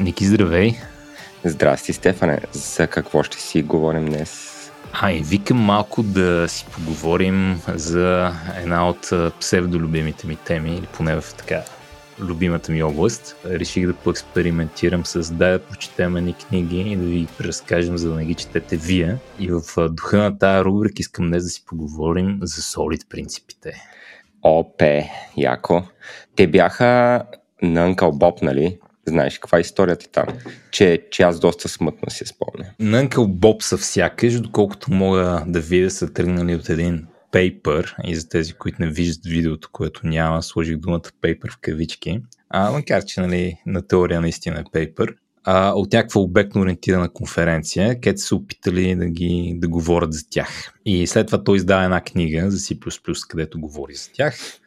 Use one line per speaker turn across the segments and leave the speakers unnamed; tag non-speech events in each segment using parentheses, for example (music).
Ники, здравей!
Здрасти, Стефане. За какво ще си говорим днес?
Ай, викам малко да си поговорим за една от псевдолюбимите ми теми, или поне в така любимата ми област. Реших да поекспериментирам с да, да прочетем ни книги и да ви разкажем, за да не ги четете вие. И в духа на тази рубрика искам днес да си поговорим за солид принципите.
Опе, яко. Те бяха на Uncle Bob, нали? Знаеш каква е историята там? Че, че аз доста смътно си спомня.
На Uncle Bob са всякаш, доколкото мога да видя, са тръгнали от един пейпер и за тези, които не виждат видеото, което няма, сложих думата пейпер в кавички. А, макар, че нали, на теория наистина е пейпер. А, от някаква обектно ориентирана конференция, където са опитали да ги да говорят за тях. И след това той издава една книга за C++, където говори за тях.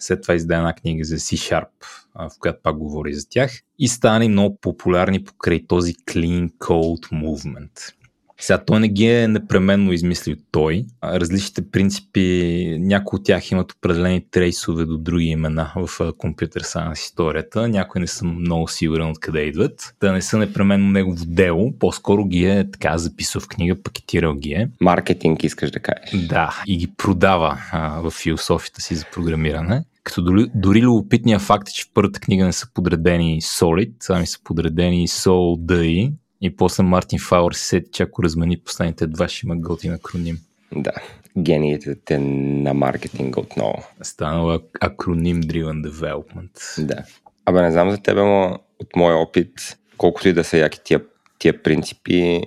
След това издаде една книга за C-Sharp, в която пак говори за тях. И стане много популярни покрай този Clean Code Movement. Сега той не ги е непременно измислил той. Различните принципи, някои от тях имат определени трейсове до други имена в компютър сайенс историята. Някои не съм много сигурен откъде идват. Да не са непременно негово дело, по-скоро ги е така записал в книга, пакетирал ги е.
Маркетинг искаш да кажеш.
Да, и ги продава а, в философията си за програмиране. Като дори, дори любопитният факт е, че в първата книга не са подредени Solid, ами са подредени SOLDI, и после Мартин Фауър се сети, че ако размени последните два, ще има готин акроним.
Да, гениите на маркетинга отново.
Станало акроним Driven Development.
Да. Абе, не знам за тебе, но от моя опит, колкото и да са яки тия, тия принципи,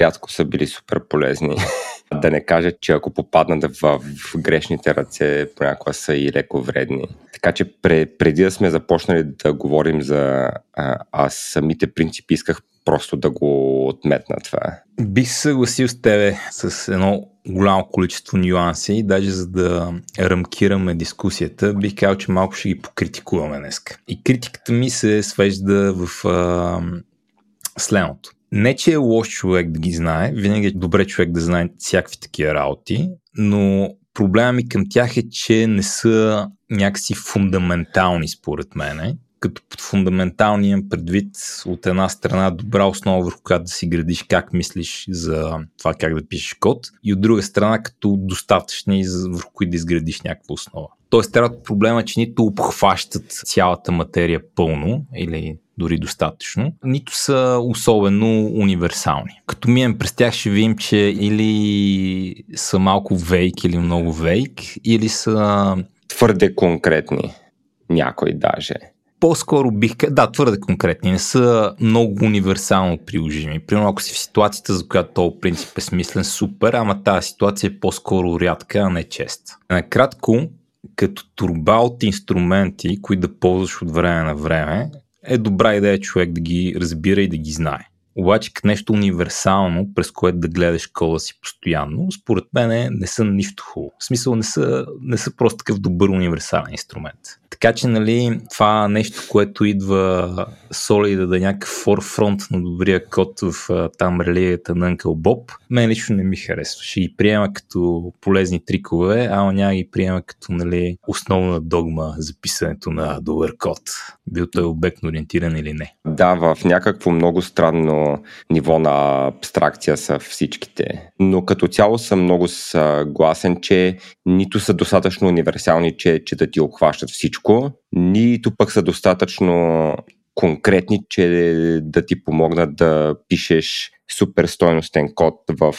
рядко са били супер полезни. (laughs) да не кажа, че ако попаднат в, в грешните ръце, понякога са и леко вредни. Така че преди да сме започнали да говорим за а, аз самите принципи, исках просто да го отметна това.
Бих се съгласил с тебе с едно голямо количество нюанси, даже за да рамкираме дискусията, бих казал, че малко ще ги покритикуваме днес. И критиката ми се свежда в а, следното. Не, че е лош човек да ги знае, винаги е добре човек да знае всякакви такива работи, но проблема ми към тях е, че не са някакси фундаментални според мене като под фундаменталния имам предвид от една страна добра основа, върху която да си градиш как мислиш за това как да пишеш код и от друга страна като достатъчни, върху които да изградиш някаква основа. Тоест, трябва проблема, че нито обхващат цялата материя пълно или дори достатъчно, нито са особено универсални. Като минем през тях ще видим, че или са малко вейк или много вейк, или са...
Твърде конкретни. Някой даже
по-скоро бих да, твърде конкретни, не са много универсално приложими. Примерно, ако си в ситуацията, за която този принцип е смислен, супер, ама тази ситуация е по-скоро рядка, а не честа. Накратко, като турба от инструменти, които да ползваш от време на време, е добра идея човек да ги разбира и да ги знае. Обаче като нещо универсално, през което да гледаш кода си постоянно, според мен не са нищо хубаво. В смисъл не са, не са просто такъв добър универсален инструмент. Така че, нали, това нещо, което идва Solid да е някакъв форфронт на добрия код в там религията на Uncle Bob, мен лично не ми харесва. Ще ги приема като полезни трикове, а няма ги приема като, нали, основна догма за писането на добър код. Бил той обектно ориентиран или не.
Да, в някакво много странно ниво на абстракция са всичките. Но като цяло съм много съгласен, че нито са достатъчно универсални, че, че да ти обхващат всичко нито пък са достатъчно конкретни, че да ти помогнат да пишеш супер стойностен код в,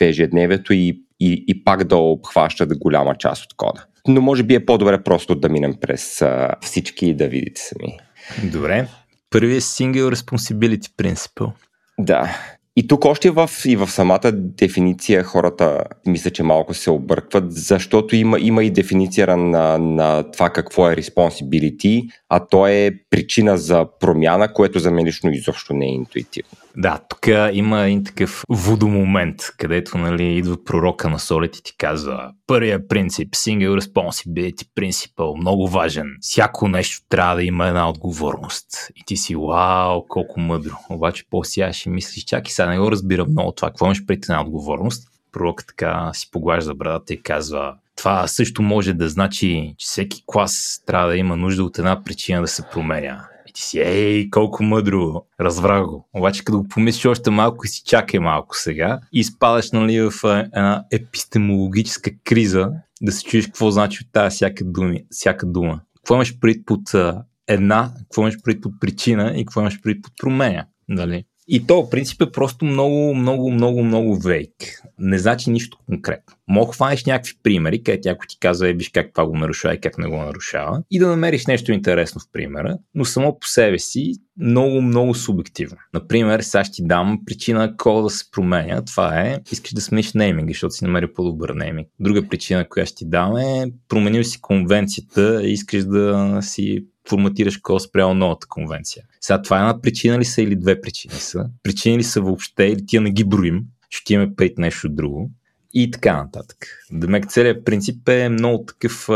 ежедневието и, и, и пак да обхващат голяма част от кода. Но може би е по-добре просто да минем през а, всички и да видите сами.
Добре. Първият Single Responsibility Principle.
Да. И тук още в, и в самата дефиниция хората мисля, че малко се объркват, защото има, има и дефиниция на, на това какво е responsibility, а то е причина за промяна, което за мен лично изобщо не е интуитивно.
Да, тук има един такъв водомомент, където нали, идва пророка на Солет и ти казва първия принцип, single responsibility principle, много важен. Всяко нещо трябва да има една отговорност. И ти си, вау, колко мъдро. Обаче по-сега ще мислиш, чакай сега не го разбира много това, какво имаш пред една отговорност. Пророк така си поглажда брадата и казва, това също може да значи, че всеки клас трябва да има нужда от една причина да се променя Ти си, ей, колко мъдро, разбрах го. Обаче като го помислиш още малко и си чакай малко сега изпадаш нали, в една епистемологическа криза да се чуеш какво значи от тази всяка, думи, всяка дума. Какво имаш пред под една, какво имаш пред под причина и какво имаш пред под променя. Нали? И то, в принцип, е просто много, много, много, много вейк. Не значи нищо конкретно. Мога хванеш някакви примери, където някой ти казва, е, виж как това го нарушава и как не го нарушава, и да намериш нещо интересно в примера, но само по себе си много, много субективно. Например, сега ще ти дам причина кода да се променя. Това е, искаш да смениш нейминг, защото си намери по-добър нейминг. Друга причина, която ще ти дам е, променил си конвенцията и искаш да си форматираш код спрямо новата конвенция. Сега това е една причина ли са или две причини са? Причини ли са въобще или тия не ги броим, ще имаме пред нещо друго и така нататък. Демек целият принцип е много такъв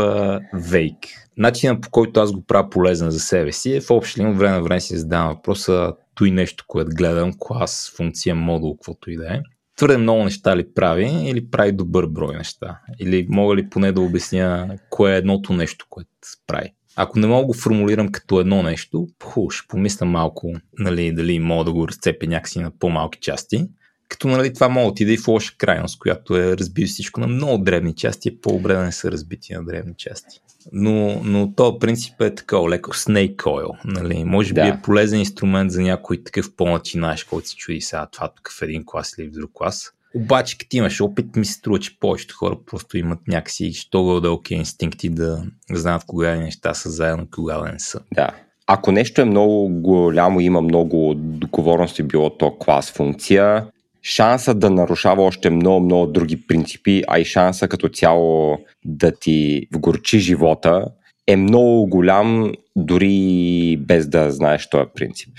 вейк. Начинът по който аз го правя полезен за себе си е в общи линии време на време си задавам въпроса той нещо, което гледам, клас, функция, модул, каквото и да е. Твърде много неща ли прави или прави добър брой неща? Или мога ли поне да обясня кое е едното нещо, което прави? Ако не мога да го формулирам като едно нещо, хубаво, ще помисля малко, нали, дали мога да го разцепя някакси на по-малки части. Като нали, това мога отиде и в лоша крайност, която е разбил всичко на много древни части, е по-добре да не са разбити на древни части. Но, но то принцип е такова леко snake oil. Нали? Може да. би е полезен инструмент за някой такъв по-начинаеш, който си чуди сега това тук в един клас или в друг клас. Обаче, като имаш опит, ми се струва, че повечето хора просто имат някакси, що да окей инстинкти да знаят кога неща са заедно, кога да не са.
Да. Ако нещо е много голямо, има много договорности, било то клас функция, шанса да нарушава още много, много други принципи, а и шанса като цяло да ти вгорчи живота е много голям, дори без да знаеш този принцип.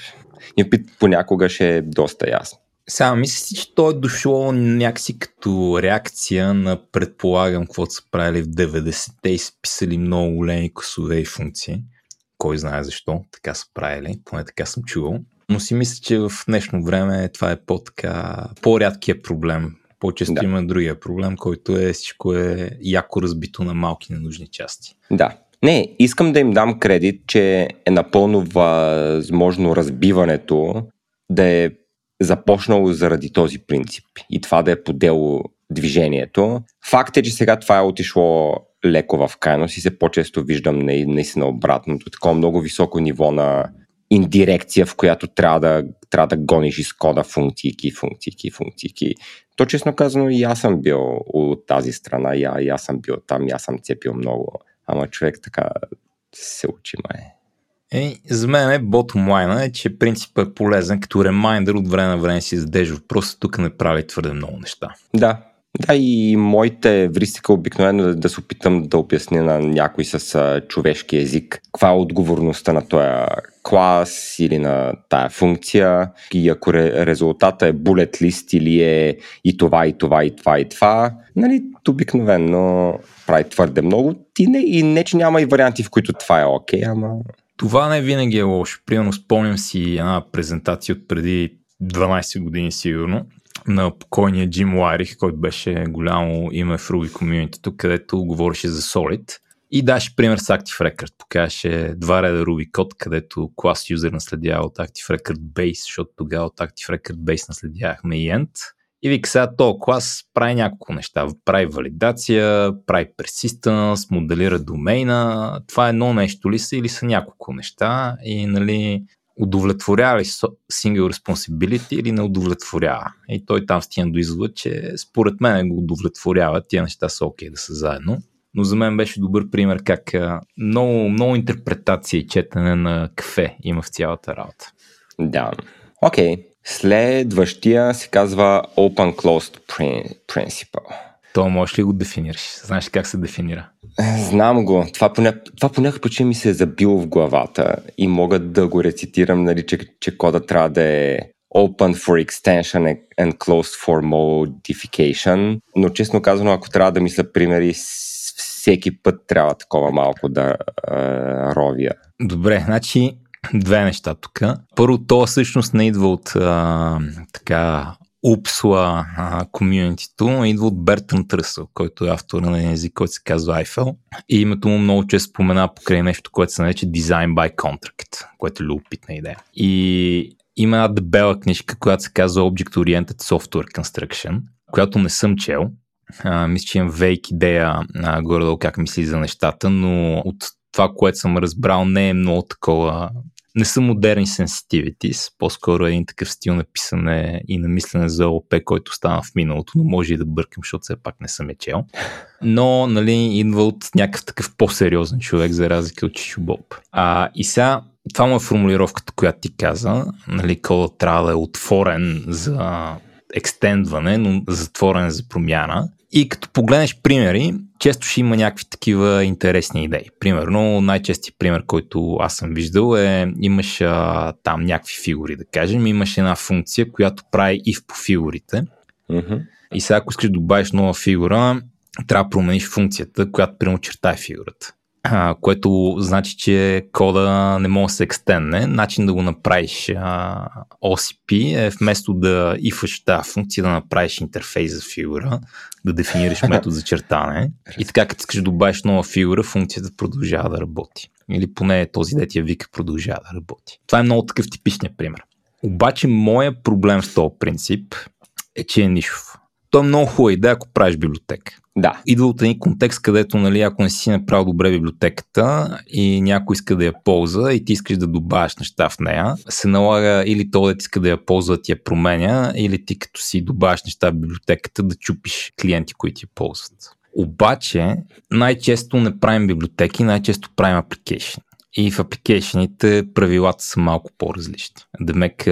И понякога ще е доста ясно.
Сега, мисля си, че то е дошло някакси като реакция на предполагам каквото са правили в 90-те и са писали много големи косове и функции. Кой знае защо, така са правили, поне така съм чувал. Но си мисля, че в днешно време това е по-така, по-рядкия проблем. По-често да. има другия проблем, който е всичко е яко разбито на малки ненужни части.
Да, не, искам да им дам кредит, че е напълно възможно разбиването да е започнало заради този принцип и това да е подело движението. Факт е, че сега това е отишло леко в крайност и се по-често виждам наистина обратното. Такова много високо ниво на индирекция, в която трябва да, трябва да гониш из кода функции, функции, функции. То честно казано и аз съм бил от тази страна, и, и аз съм бил там, и аз съм цепил много. Ама човек така се учи май.
Е, за мен е bottom line е, че принципът е полезен като ремайндър от време на време си задежа въпроса, тук не прави твърде много неща.
Да, да, и моите вристика обикновено да, да се опитам да обясня на някой с а, човешки език каква е отговорността на този клас или на тая функция и ако ре, резултата е bullet list или е и това, и това, и това, и това, нали, обикновено прави твърде много. И не, и не, че няма и варианти, в които това е окей, okay, ама
това не винаги е лошо. Примерно спомням си една презентация от преди 12 години сигурно на покойния Джим Лайрих, който беше голямо име в Ruby комьюнитито, където говореше за Solid. И даше пример с Active Record. Покажеше два реда Ruby код, където клас юзер наследява от Active Record Base, защото тогава от Active Record Base наследявахме и End. И вика сега този клас прави няколко неща. Прави валидация, прави persistence, моделира домейна. Това е едно нещо ли са или са няколко неща и нали, удовлетворява ли single responsibility или не удовлетворява. И той там стигна до извод, че според мен го удовлетворява, тия неща са окей okay да са заедно. Но за мен беше добър пример как много, много интерпретация и четене на кафе има в цялата работа.
Да. Окей. Okay. Следващия се казва Open Closed Principle.
То можеш ли го дефинираш? Знаеш как се дефинира?
Знам го. Това по, ня... това по някакъв причина ми се е забило в главата и мога да го рецитирам, нали, че, че кода трябва да е open for extension and closed for modification. Но честно казано, ако трябва да мисля примери, всеки път трябва такова малко да е, ровя.
Добре, значи две неща тук. Първо, то всъщност не идва от а, така Упсла комьюнитито идва от Бертън Тръсъл, който е автор на един език, който се казва Eiffel. И името му много често спомена покрай нещо, което се нарича Design by Contract, което е любопитна идея. И има една дебела книжка, която се казва Object Oriented Software Construction, която не съм чел. А, мисля, че имам вейк идея а, горе как мисли за нещата, но от това, което съм разбрал, не е много такова не са модерни sensitivities, по-скоро един такъв стил на писане и на мислене за ОП, който стана в миналото, но може и да бъркам, защото все пак не съм е чел. Но, нали, идва от някакъв такъв по-сериозен човек, за разлика от Чичо Боб. А, и сега, това му е формулировката, която ти каза, нали, кодът трябва да е отворен за екстендване, но затворен за промяна. И като погледнеш примери, често ще има някакви такива интересни идеи. Примерно, най-честият пример, който аз съм виждал е, имаш а, там някакви фигури, да кажем, имаш една функция, която прави и по фигурите.
Mm-hmm.
И сега, ако искаш да добавиш нова фигура, трябва да промениш функцията, която прямо чертае фигурата а, което значи, че кода не може да се екстенне. Начин да го направиш а, OCP е вместо да ифаш тази функция да направиш интерфейс за фигура, да дефинираш (laughs) метод за чертане и така като искаш да добавиш нова фигура, функцията продължава да работи. Или поне този дет я вика продължава да работи. Това е много такъв типичният пример. Обаче моя проблем с този принцип е, че е нишов. То е много хубава идея, ако правиш библиотека.
Да.
Идва от един контекст, където, нали, ако не си направил добре библиотеката и някой иска да я ползва и ти искаш да добавиш неща в нея, се налага или то да иска да я ползва, ти я променя, или ти като си добавиш неща в библиотеката да чупиш клиенти, които я ползват. Обаче, най-често не правим библиотеки, най-често правим апликейшн. И в апликейшените правилата са малко по-различни. Демек,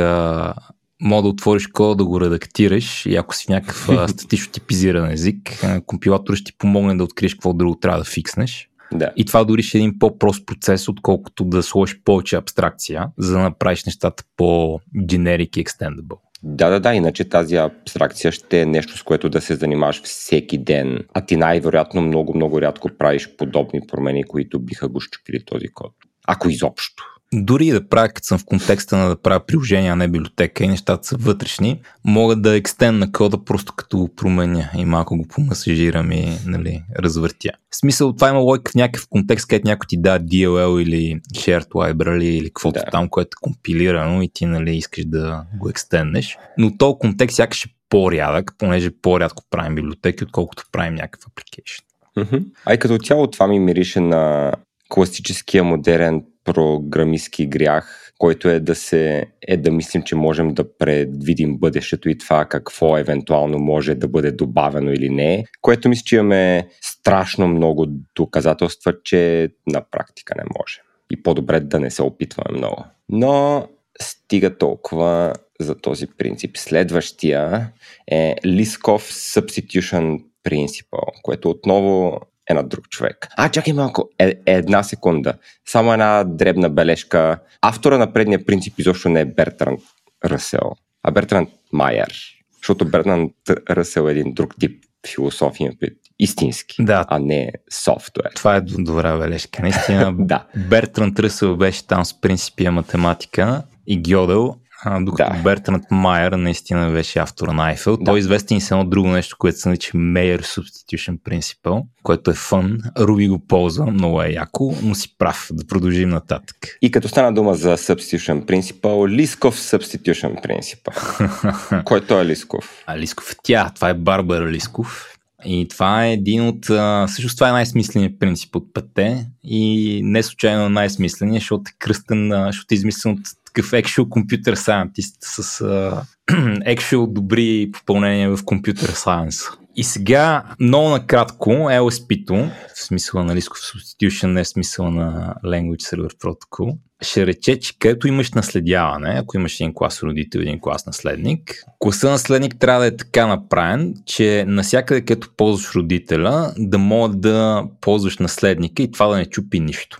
мога да отвориш кода, да го редактираш и ако си в някакъв (laughs) статично типизиран език, компилатор ще ти помогне да откриеш какво друго трябва да фикснеш.
Да.
И това дори ще е един по-прост процес, отколкото да сложиш повече абстракция, за да направиш нещата по-generic и extendable.
Да, да, да, иначе тази абстракция ще е нещо, с което да се занимаваш всеки ден, а ти най-вероятно много, много рядко правиш подобни промени, които биха го щупили този код. Ако изобщо.
Дори да правя, като съм в контекста на да правя приложения, а не библиотека и нещата са вътрешни, мога да екстен на кода просто като го променя и малко го помасажирам и нали, развъртя. В смисъл, това има логика в някакъв контекст, където някой ти да DLL или Shared Library или каквото да. там, което е компилирано и ти нали, искаш да го екстеннеш. Но то контекст сякаш е по-рядък, понеже по-рядко правим библиотеки, отколкото правим някакъв application.
Mm-hmm. А и като цяло това ми мирише на класическия модерен програмистски грях, който е да се е да мислим, че можем да предвидим бъдещето и това какво евентуално може да бъде добавено или не, което мисля, че имаме страшно много доказателства, че на практика не може. И по-добре да не се опитваме много. Но стига толкова за този принцип. Следващия е Liskov Substitution Principle, което отново е на друг човек. А, чакай малко, е, е една секунда. Само една дребна бележка. Автора на предния принцип изобщо не е Бертран Ръсел, а Бертран Майер. Защото Бертран Ръсел е един друг тип философия, истински,
да.
а не софтуер.
Това е добра бележка. Наистина, (laughs)
да.
Бертран Ръсел беше там с принципия математика и Гьодел а, докато да. Бертрант Майер наистина беше автор на Eiffel. Да. Той е известен и с едно друго нещо, което се нарича Mayer Substitution Principle, което е фън. Руби го ползва, много е яко, но си прав. Да продължим нататък.
И като стана дума за Substitution Principle, Лисков Substitution Principle. (laughs) който е Лисков?
А Лисков е тя. Това е Барбара Лисков. И това е един от... Също това е най-смисленият принцип от пътте и не случайно най-смисленият, защото е кръстен, защото е измислен от такъв actual computer scientist с uh, (clears throat) actual добри попълнения в computer science. И сега, много накратко, LSP-то, в смисъла на Liskov Substitution, не в смисъла на Language Server Protocol, ще рече, че където имаш наследяване, ако имаш един клас родител един клас наследник, класа наследник трябва да е така направен, че насякъде където ползваш родителя, да мога да ползваш наследника и това да не чупи нищо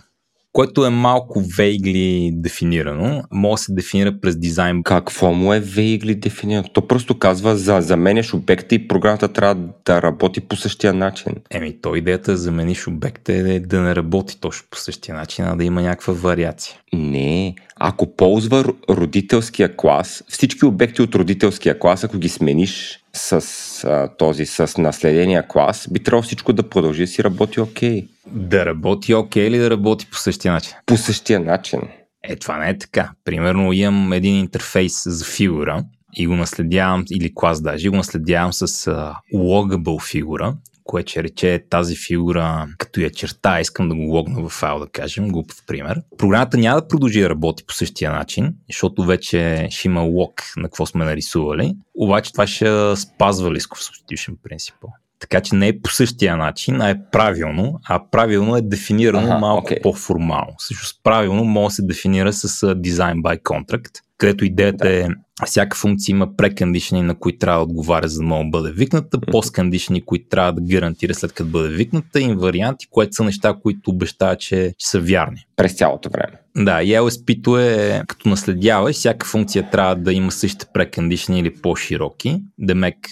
което е малко вейгли дефинирано. Може да се дефинира през дизайн.
Какво му е вейгли дефинирано? То просто казва за заменяш обекта и програмата трябва да работи по същия начин.
Еми, то идеята да замениш обекта е да не работи точно по същия начин, а да има някаква вариация.
Не, ако ползва родителския клас, всички обекти от родителския клас, ако ги смениш с а, този, с наследения клас, би трябвало всичко да продължи да си работи окей. Okay.
Да работи окей okay, или да работи по същия начин?
По същия начин.
Е, това не е така. Примерно имам един интерфейс за фигура и го наследявам, или клас даже, и го наследявам с uh, logable фигура, което ще рече тази фигура, като я черта, искам да го логна в файл, да кажем, глупав пример. Програмата няма да продължи да работи по същия начин, защото вече ще има лог на какво сме нарисували, обаче това ще спазва лисков substitution принципа. Така че не е по същия начин, а е правилно, а правилно е дефинирано ага, малко okay. по-формално. Също правилно може да се дефинира с Design by Contract, където идеята да. е всяка функция има прекандишни, на които трябва да отговаря, за да мога да бъде викната, посткандишни, които трябва да гарантира след като бъде викната, и варианти, които са неща, които обещават, че, че са вярни.
През цялото време.
Да, и LSP-то е като наследява, всяка функция трябва да има същите прекандишни или по-широки. Демек,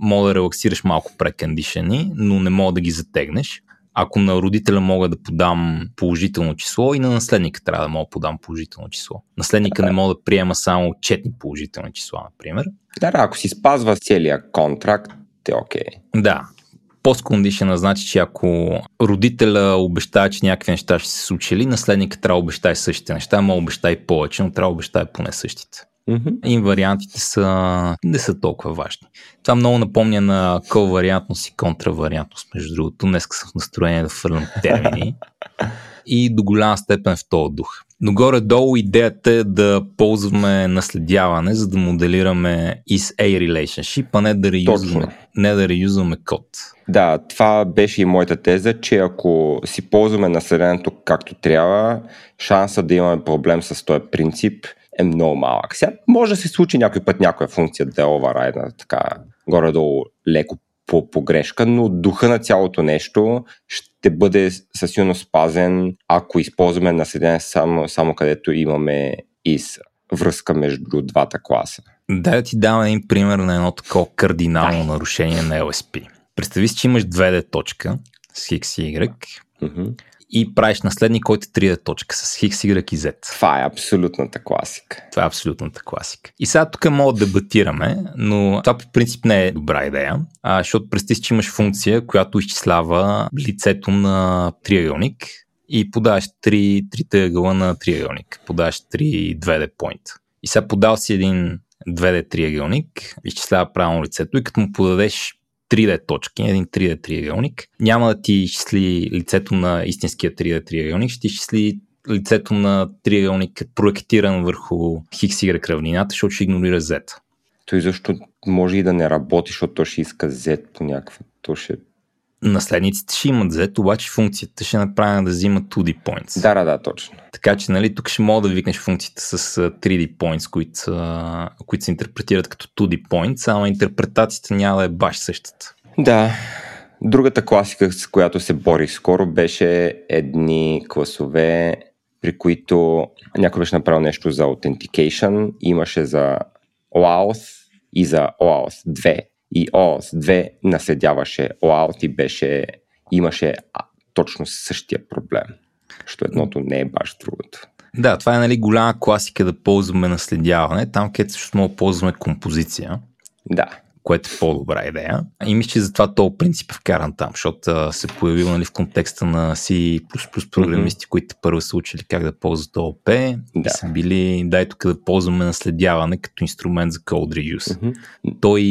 мога да релаксираш малко прекандишни, но не мога да ги затегнеш ако на родителя мога да подам положително число и на наследника трябва да мога да подам положително число. Наследника не мога да приема само четни положителни числа, например.
Да, ако си спазва целия контракт, е окей. Okay.
Да, Посткондишена значи, че ако родителя обещава, че някакви неща ще се случили, наследника трябва да обещае същите неща, може обещае повече, но трябва да обещае поне същите. Mm-hmm. И вариантите са, не са толкова важни. Това много напомня на ковариантност и контравариантност, между другото. Днес съм в настроение да фърлям термини. (laughs) и до голяма степен в този дух. Но горе-долу идеята е да ползваме наследяване, за да моделираме is a relationship, а не да реюзваме, не да реюзваме код.
Да, това беше и моята теза, че ако си ползваме наследението както трябва, шанса да имаме проблем с този принцип е много малък. Сега може да се случи някой път някоя функция да е override, така горе-долу леко по погрешка, но духа на цялото нещо ще бъде със сигурност спазен, ако използваме наследение само, само където имаме и връзка между двата класа.
Да, да ти дам един пример на едно такова кардинално Ай. нарушение на LSP. Представи си, че имаш 2D точка с X и Y. Mm-hmm и правиш наследник, който е 3D точка с X, Y и Z.
Това е абсолютната класика.
Това е абсолютната класика. И сега тук мога да дебатираме, но това по принцип не е добра идея, а, защото представи че имаш функция, която изчислява лицето на триъгълник и подаваш три, трите ъгъла на триъгълник. Подаваш 3 2D point. И сега подал си един 2D триъгълник, изчислява правилно лицето и като му подадеш 3D точки, един 3D триъгълник, няма да ти изчисли лицето на истинския 3D триъгълник, ще ти изчисли лицето на триъгълник проектиран върху XY равнината, защото ще игнорира Z.
Той защо може и да не работи, защото то ще иска Z по някаква. То ще
наследниците ще имат Z, обаче функцията ще е направена да взимат 2D points.
Да, да, да, точно.
Така че, нали, тук ще мога да викнеш функцията с 3D points, които, са, които се интерпретират като 2D points, ама интерпретацията няма да е баш същата.
Да. Другата класика, с която се борих скоро, беше едни класове, при които някой беше направил нещо за authentication, имаше за OAuth и за OAuth 2 и OAuth 2 наследяваше OAuth и беше, имаше а, точно същия проблем. Защото едното не е баш другото.
Да, това е нали, голяма класика да ползваме наследяване, там където също много ползваме композиция.
Да
което е по-добра идея. И мисля, че затова този принцип е вкаран там, защото се появил нали, в контекста на C++ програмисти, mm-hmm. които първо са учили как да ползват ООП да. и са били, дай тук да ползваме наследяване като инструмент за code reuse. Mm-hmm. Той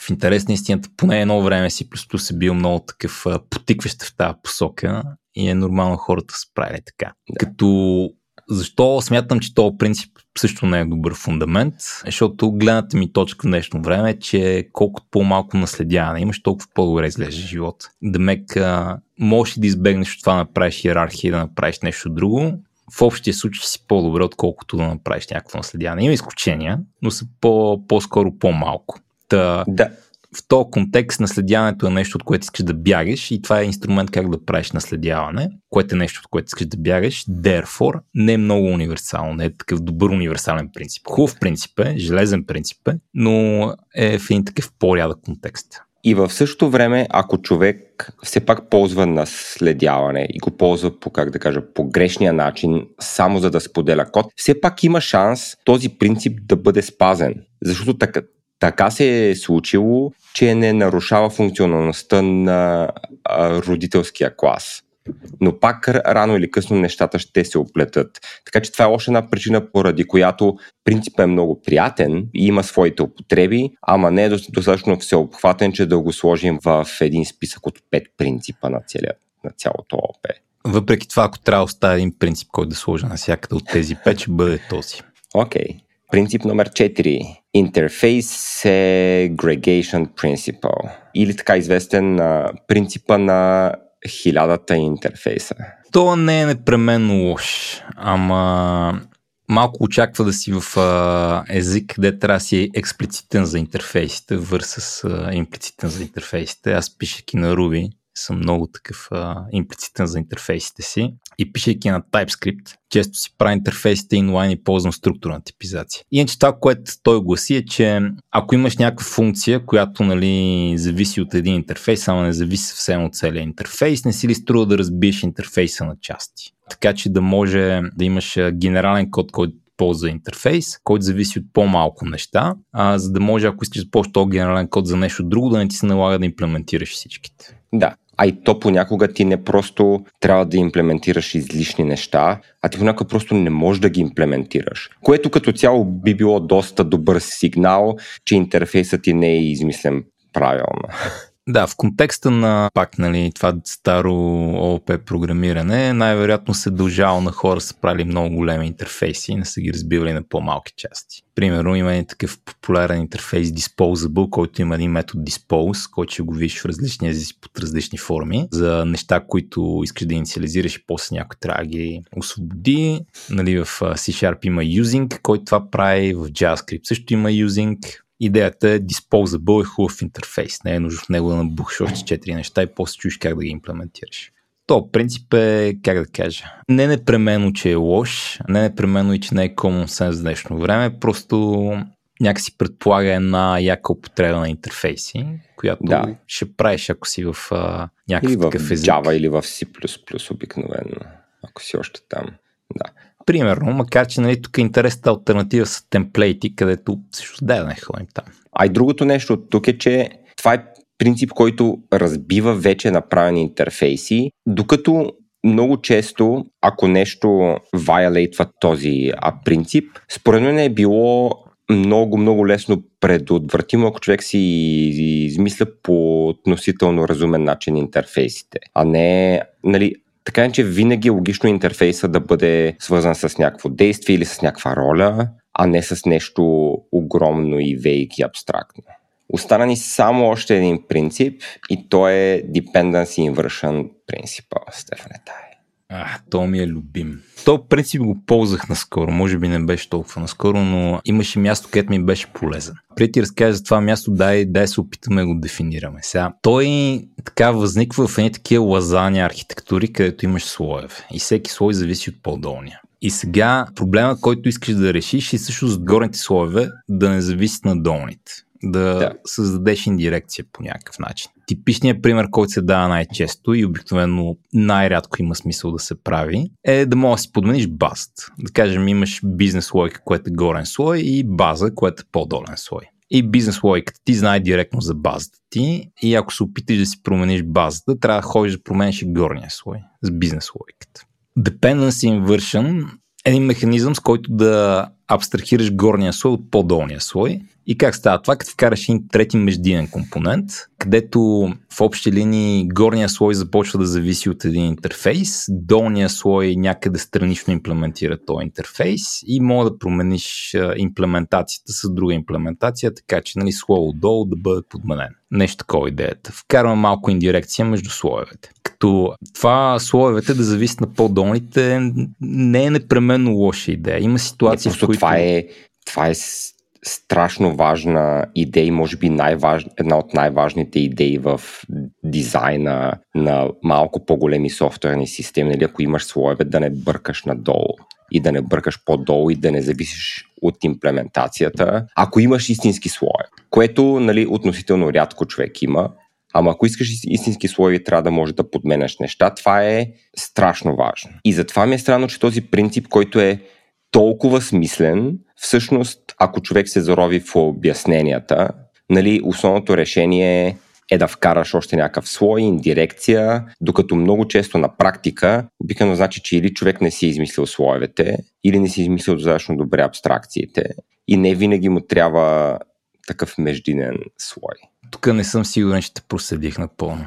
в интерес на истината поне едно време C++ е бил много такъв потикващ в тази посока и е нормално хората са правили така. Да. Като защо смятам, че този принцип също не е добър фундамент? Защото гледната ми точка в днешно време е, че колкото по-малко наследяване имаш, толкова по-добре изглежда живот. Демек, можеш да избегнеш от това да направиш иерархия да направиш нещо друго, в общия случай си по-добре, отколкото да направиш някакво наследяване. Има изключения, но са по- по-скоро по-малко. Та,
да.
В този контекст наследяването е нещо, от което искаш да бягаш и това е инструмент как да правиш наследяване, което е нещо, от което искаш да бягаш. Therefore, не е много универсално, не е такъв добър универсален принцип. Хубав принцип е, железен принцип е, но е в един такъв по-рядък контекст.
И в същото време, ако човек все пак ползва наследяване и го ползва по, как да кажа, по грешния начин, само за да споделя код, все пак има шанс този принцип да бъде спазен. Защото така, така се е случило, че не нарушава функционалността на родителския клас. Но пак рано или късно нещата ще се оплетат. Така че това е още една причина, поради която принципът е много приятен и има своите употреби, ама не е достатъчно всеобхватен, че да го сложим в един списък от пет принципа на, целия, на цялото ОП.
Въпреки това, ако трябва да оставя един принцип, който да сложа навсякъде от тези пет, ще бъде този.
Окей. Okay. Принцип номер 4. Interface Segregation Principle. Или така известен а, принципа на хилядата интерфейса.
То не е непременно лош, ама малко очаква да си в а, език, къде трябва да си експлицитен за интерфейсите, върс имплицитен за интерфейсите. Аз пишеки на Ruby, съм много такъв а, имплицитен за интерфейсите си и пишейки на TypeScript, често си правя интерфейсите инлайн и ползвам структурна типизация. Иначе това, което той гласи е, че ако имаш някаква функция, която нали, зависи от един интерфейс, само не зависи съвсем от целия интерфейс, не си ли струва да разбиеш интерфейса на части. Така че да може да имаш генерален код, който ползва интерфейс, който зависи от по-малко неща, а, за да може, ако искаш да ползваш този генерален код за нещо друго, да не ти се налага да имплементираш всичките.
Да, а и то понякога ти не просто трябва да имплементираш излишни неща, а ти понякога просто не можеш да ги имплементираш. Което като цяло би било доста добър сигнал, че интерфейсът ти не е измислен правилно. (laughs)
Да, в контекста на пак нали, това старо ООП програмиране, най-вероятно се дължало на хора са правили много големи интерфейси и не са ги разбивали на по-малки части. Примерно има един такъв популярен интерфейс Disposable, който има един метод Dispose, който ще го видиш в различни езици под различни форми за неща, които искаш да инициализираш и после някой трябва да ги освободи. Нали, в C-Sharp има using, който това прави, в JavaScript също има using, Идеята е disposable е хубав интерфейс. Не е нужно в него да набухаш още 4 неща и после чуеш как да ги имплементираш. То принцип е, как да кажа, не непременно, че е лош, не непременно и, че не е common sense в днешно време, просто някакси предполага една яка употреба на интерфейси, която да. ще правиш, ако си в а, някакъв
или в
такъв език.
Java или в C++ обикновено, ако си още там. Да.
Примерно, макар че нали, тук е интересната альтернатива са темплейти, където също да не ходим там.
А и другото нещо тук е, че това е принцип, който разбива вече направени интерфейси, докато много често, ако нещо вайолейтва този а, принцип, според мен е било много, много лесно предотвратимо, ако човек си измисля по относително разумен начин интерфейсите, а не, нали, така че винаги е логично интерфейса да бъде свързан с някакво действие или с някаква роля, а не с нещо огромно и вейк и абстрактно. Остана ни само още един принцип и то е Dependency Inversion Principle, Стефане Тай.
А, то ми е любим. То принцип го ползвах наскоро, може би не беше толкова наскоро, но имаше място, където ми беше полезен. Преди ти разкажа за това място, дай, дай се опитаме да го дефинираме. Сега, той така възниква в едни такива лазани архитектури, където имаш слоеве. И всеки слой зависи от по-долния. И сега проблема, който искаш да решиш е също горните слоеве да не зависят на долните да, да създадеш индирекция по някакъв начин. Типичният пример, който се дава най-често и обикновено най-рядко има смисъл да се прави, е да можеш да си подмениш базт. Да кажем, имаш бизнес логика, което е горен слой и база, което е по-долен слой. И бизнес логиката ти знае директно за базата ти и ако се опиташ да си промениш базата, трябва да ходиш да промениш и горния слой с бизнес логиката. Dependency inversion е един механизъм, с който да абстрахираш горния слой от по-долния слой и как става това, като вкараш един трети междинен компонент, където в общи линии горния слой започва да зависи от един интерфейс, долния слой някъде странично имплементира този интерфейс и мога да промениш имплементацията с друга имплементация, така че нали, слой отдолу да бъде подменен. Нещо такова е идеята. Вкарвам малко индирекция между слоевете. Като това слоевете да зависят на по-долните не е непременно лоша идея. Има ситуации,
не, в които... Това е, това е страшно важна идея, може би най-важ... една от най-важните идеи в дизайна на малко по-големи софтуерни системи, нали, ако имаш слоеве, да не бъркаш надолу и да не бъркаш по-долу и да не зависиш от имплементацията, ако имаш истински слой, което нали, относително рядко човек има, Ама ако искаш истински слои, трябва да можеш да подменяш неща. Това е страшно важно. И затова ми е странно, че този принцип, който е толкова смислен, всъщност, ако човек се зарови в обясненията, нали, основното решение е да вкараш още някакъв слой, индирекция, докато много често на практика обикновено значи, че или човек не си е измислил слоевете, или не си е измислил достатъчно добре абстракциите и не винаги му трябва такъв междинен слой.
Тук не съм сигурен, че те проследих напълно.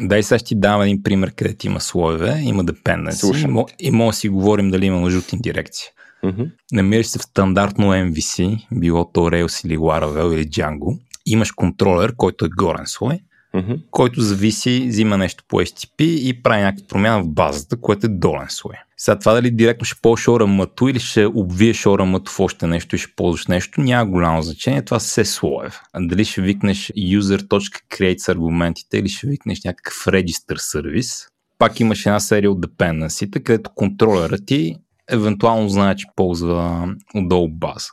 Дай сега ще ти дам един пример, където има слоеве, има dependency и, и може да си говорим дали има нужда от индирекция. Mm-hmm. Намираш се в стандартно MVC, било то Rails или Laravel или Django. Имаш контролер, който е горен слой, mm-hmm. който зависи, взима нещо по HTTP и прави някаква промяна в базата, което е долен слой. Сега това дали директно ще ползваш ORM или ще обвиеш ORM в още нещо и ще ползваш нещо, няма голямо значение. Това са все слоев. А дали ще викнеш user.create с аргументите или ще викнеш някакъв register сервис, пак имаш една серия от dependency, където контролерът ти евентуално знае, че ползва отдолу база.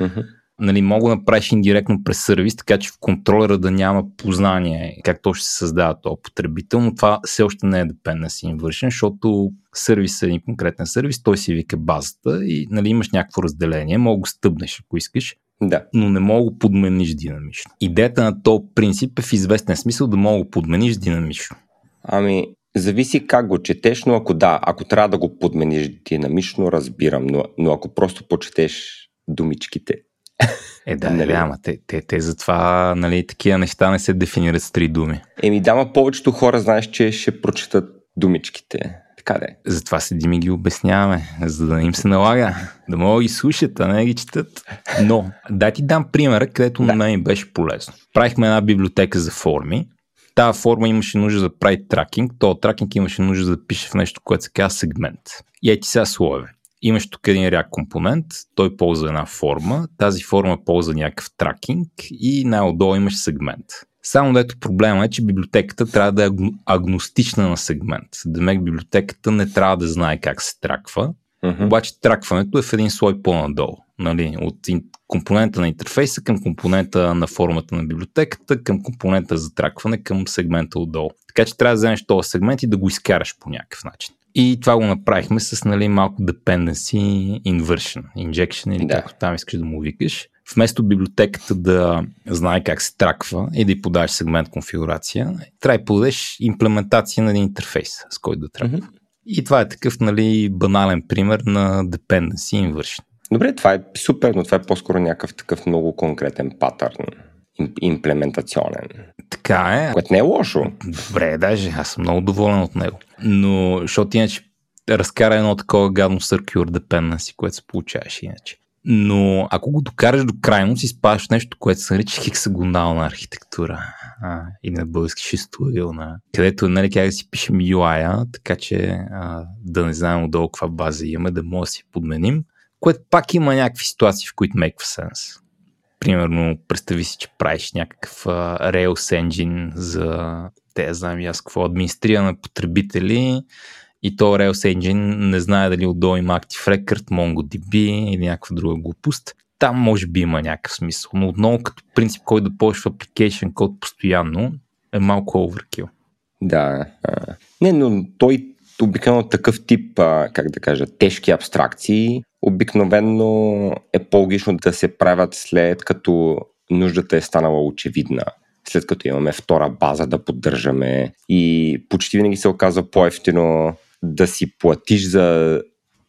Mm-hmm. Нали, мога да направиш индиректно през сервис, така че в контролера да няма познание как то ще се създава този потребител, но това все още не е dependency inversion, защото сервис е един конкретен сервис, той си вика базата и нали, имаш някакво разделение, мога го стъпнеш, ако искаш,
да.
но не мога го подмениш динамично. Идеята на този принцип е в известен смисъл да мога го подмениш динамично.
Ами, Зависи как го четеш, но ако да, ако трябва да го подмениш динамично, разбирам, но, но ако просто почетеш думичките.
Е, да, нали? ама те, те, те затова нали, такива неща не се дефинират с три думи.
Еми, дама, повечето хора знаеш, че ще прочитат думичките. Така де.
Затова седим и ги обясняваме, за да им се налага, да могат да ги слушат, а не ги четат. Но, да ти дам примера, където да. на мен беше полезно. Правихме една библиотека за форми, тази форма имаше нужда да прави тракинг, то тракинг имаше нужда да пише в нещо, което се казва сегмент. И ети сега слоеве. Имаш тук един ряд компонент, той ползва една форма, тази форма ползва някакъв тракинг и най-отдолу имаш сегмент. Само дето проблема е, че библиотеката трябва да е агностична на сегмент. Демек библиотеката не трябва да знае как се траква, uh-huh. обаче тракването е в един слой по-надолу. Нали, от компонента на интерфейса към компонента на формата на библиотеката, към компонента за тракване, към сегмента отдолу. Така че трябва да вземеш този сегмент и да го изкараш по някакъв начин. И това го направихме с нали, малко dependency inversion, injection или да. както там искаш да му викаш. Вместо библиотеката да знае как се траква и да й подаваш сегмент конфигурация, трябва да подадеш имплементация на един интерфейс, с който да траква. Mm-hmm. И това е такъв нали, банален пример на dependency inversion.
Добре, това е супер, но това е по-скоро някакъв такъв много конкретен патърн имплементационен.
Така е.
Което не е лошо.
Добре, даже аз съм много доволен от него. Но, защото иначе разкара едно такова гадно circular dependency, което се получаваш иначе. Но ако го докараш до крайност, изпадаш нещо, което се нарича хексагонална архитектура. А, или на български шестуилна. Където, нали, как да си пишем UI, така че а, да не знаем отдолу каква база имаме, да може да си подменим което пак има някакви ситуации, в които make sense. Примерно, представи си, че правиш някакъв uh, Rails engine за, те знам аз какво, администриране на потребители и то Rails engine не знае дали отдолу има Active Record, MongoDB или някаква друга глупост. Там може би има някакъв смисъл, но отново като принцип, който да ползваш в application код постоянно, е малко overkill.
Да. Не, но той обикновено такъв тип, как да кажа, тежки абстракции, обикновено е по-логично да се правят след като нуждата е станала очевидна след като имаме втора база да поддържаме и почти винаги се оказва по-ефтино да си платиш за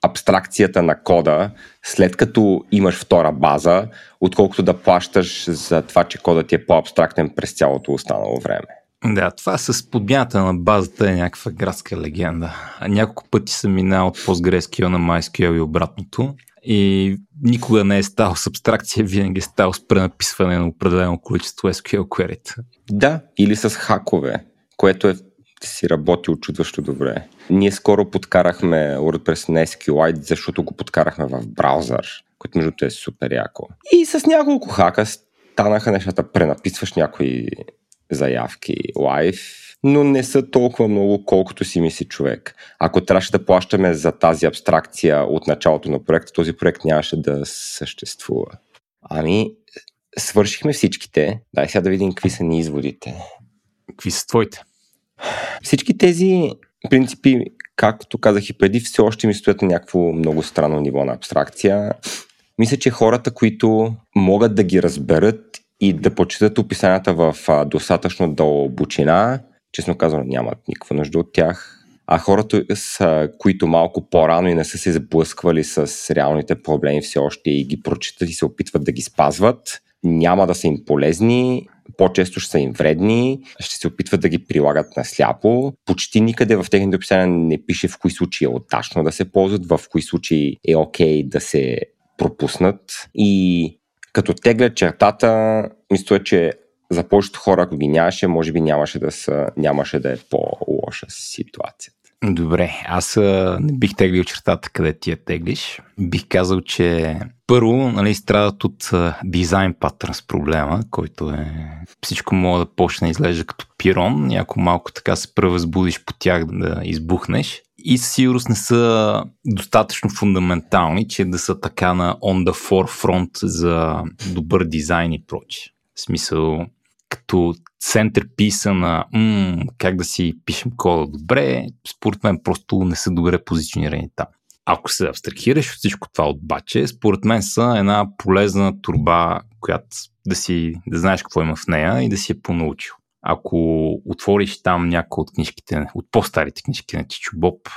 абстракцията на кода, след като имаш втора база, отколкото да плащаш за това, че кода ти е по-абстрактен през цялото останало време.
Да, това с подмяната на базата е някаква градска легенда. Няколко пъти съм минал от PostgreSQL на MySQL и обратното. И никога не е стал с абстракция, винаги е стал с пренаписване на определено количество SQL query
Да, или с хакове, което е си работи очудващо добре. Ние скоро подкарахме WordPress на SQLite, защото го подкарахме в браузър, което между е супер яко. И с няколко хака станаха нещата. Пренаписваш някои заявки лайв, но не са толкова много, колкото си мисли човек. Ако трябваше да плащаме за тази абстракция от началото на проекта, този проект нямаше да съществува. Ами, свършихме всичките. Дай сега да видим какви са ни изводите.
Какви са твоите?
Всички тези принципи, както казах и преди, все още ми стоят на някакво много странно ниво на абстракция. Мисля, че хората, които могат да ги разберат и да почитат описанията в достатъчно дълбочина, честно казвам, нямат никаква нужда от тях. А хората, са, които малко по-рано и не са се сблъсквали с реалните проблеми все още и ги прочитат и се опитват да ги спазват, няма да са им полезни, по-често ще са им вредни, ще се опитват да ги прилагат насляпо. Почти никъде в техните описания не пише в кои случаи е удачно да се ползват, в кои случаи е окей okay да се пропуснат. И като теглят чертата, мисля, че за повечето хора, ако ги нямаше, може би нямаше да, са, нямаше да е по-лоша ситуацията.
Добре, аз не бих теглил чертата къде ти я теглиш. Бих казал, че първо нали, страдат от дизайн патърн проблема, който е всичко може да почне да изглежда като пирон, някой малко така се превъзбудиш по тях да избухнеш и със сигурност не са достатъчно фундаментални, че да са така на on the forefront за добър дизайн и прочее. В смисъл, като центърписа на м- как да си пишем кода добре, според мен просто не са добре позиционирани там. Ако се абстрахираш от всичко това обаче, според мен са една полезна турба, която да си да знаеш какво има в нея и да си я понаучил. Ако отвориш там някои от книжките, от по-старите книжки на Чичо Боб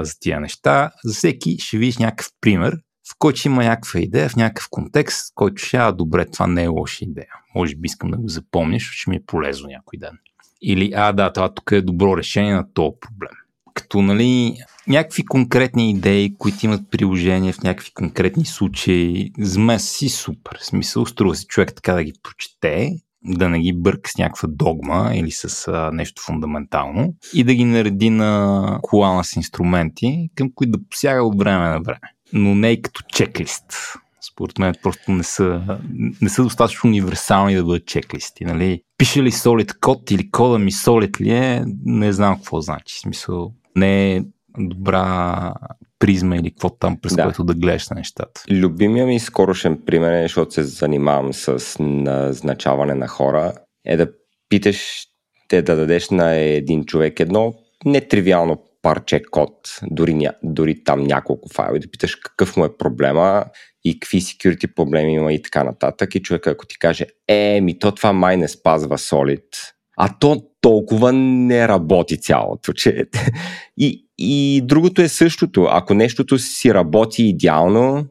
за тия неща, за всеки ще видиш някакъв пример, в който има някаква идея, в някакъв контекст, който ще а, добре, това не е лоша идея. Може би искам да го запомниш, ще ми е полезно някой ден. Или, а, да, това тук е добро решение на този проблем. Като, нали, някакви конкретни идеи, които имат приложение в някакви конкретни случаи, за мен си супер. В смисъл, струва си човек така да ги прочете, да не ги бърка с някаква догма или с а, нещо фундаментално и да ги нареди на колана с инструменти, към които да посяга от време на време но не и като чеклист. Според мен просто не са, не са достатъчно универсални да бъдат чеклисти. Нали? Пише ли solid код или кода ми solid ли е, не знам какво значи. В смисъл, не е добра призма или какво там, през да. което да гледаш на нещата.
Любимия ми скорошен пример е, защото се занимавам с назначаване на хора, е да питаш, те да дадеш на един човек едно нетривиално парче код, дори, ня, дори там няколко файла да питаш какъв му е проблема и какви security проблеми има и така нататък. И човек ако ти каже, е, ми то това май не спазва Solid, а то толкова не работи цялото, че... (laughs) И, и другото е същото. Ако нещото си работи идеално,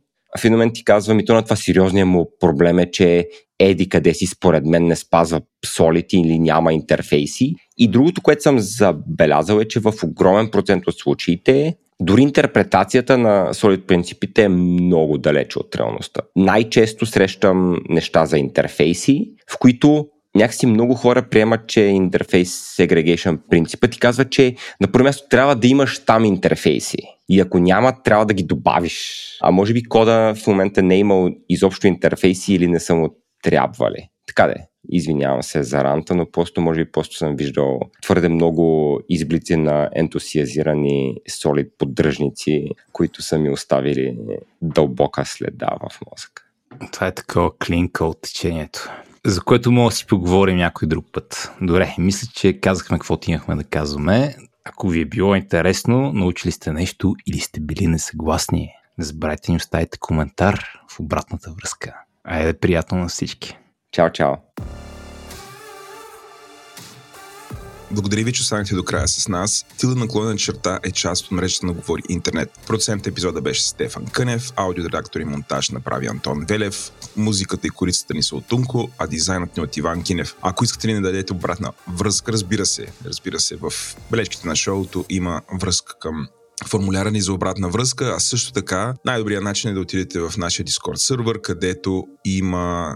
момент ти казва, ми то на това сериозният му проблем е, че еди къде си според мен не спазва Solid или няма интерфейси. И другото, което съм забелязал е, че в огромен процент от случаите дори интерпретацията на Solid принципите е много далече от реалността. Най-често срещам неща за интерфейси, в които някакси много хора приемат, че интерфейс segregation принципът ти казва, че на първо място трябва да имаш там интерфейси. И ако няма, трябва да ги добавиш. А може би кода в момента не е имал изобщо интерфейси или не са му трябвали. Така де, извинявам се за ранта, но просто може би просто съм виждал твърде много изблици на ентусиазирани солид поддръжници, които са ми оставили дълбока следа в мозъка.
Това е такова клинка от течението за което мога да си поговорим някой друг път. Добре, мисля, че казахме каквото имахме да казваме. Ако ви е било интересно, научили сте нещо или сте били несъгласни, не забравяйте ни оставите коментар в обратната връзка. Айде, приятно на всички!
Чао, чао!
Благодаря ви, че останахте до края с нас. Тила наклонена черта е част от мрежата на Говори Интернет. Процент епизода беше Стефан Кънев, аудиоредактор и монтаж направи Антон Велев, музиката и корицата ни са от Тунко, а дизайнът ни от Иван Кинев. Ако искате ли да дадете обратна връзка, разбира се, разбира се, в бележките на шоуто има връзка към формуляра ни за обратна връзка, а също така най-добрият начин е да отидете в нашия Discord сервер, където има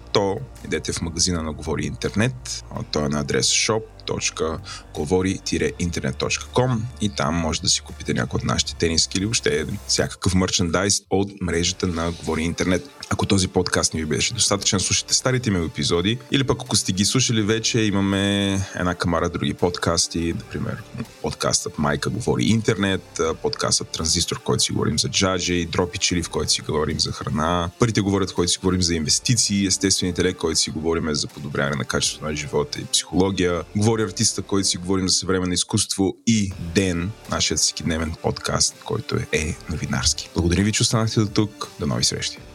то идете в магазина на Говори Интернет. Той е на адрес shop www.говори-интернет.com и там може да си купите някои от нашите тениски или въобще всякакъв мерчендайз от мрежата на Говори Интернет. Ако този подкаст не ви беше достатъчен, слушайте старите ми епизоди или пък ако сте ги слушали вече, имаме една камара други подкасти, например подкастът Майка говори интернет, подкастът Транзистор, в който си говорим за джаджи, Дропи Чили, в който си говорим за храна, Първите говорят, в който си говорим за инвестиции, естествен интелект, който си говорим за подобряване на качеството на живота и психология, говори артиста, който си говорим за съвременно изкуство и Ден, нашият всекидневен подкаст, който е новинарски. Благодаря ви, че останахте до тук. До нови срещи!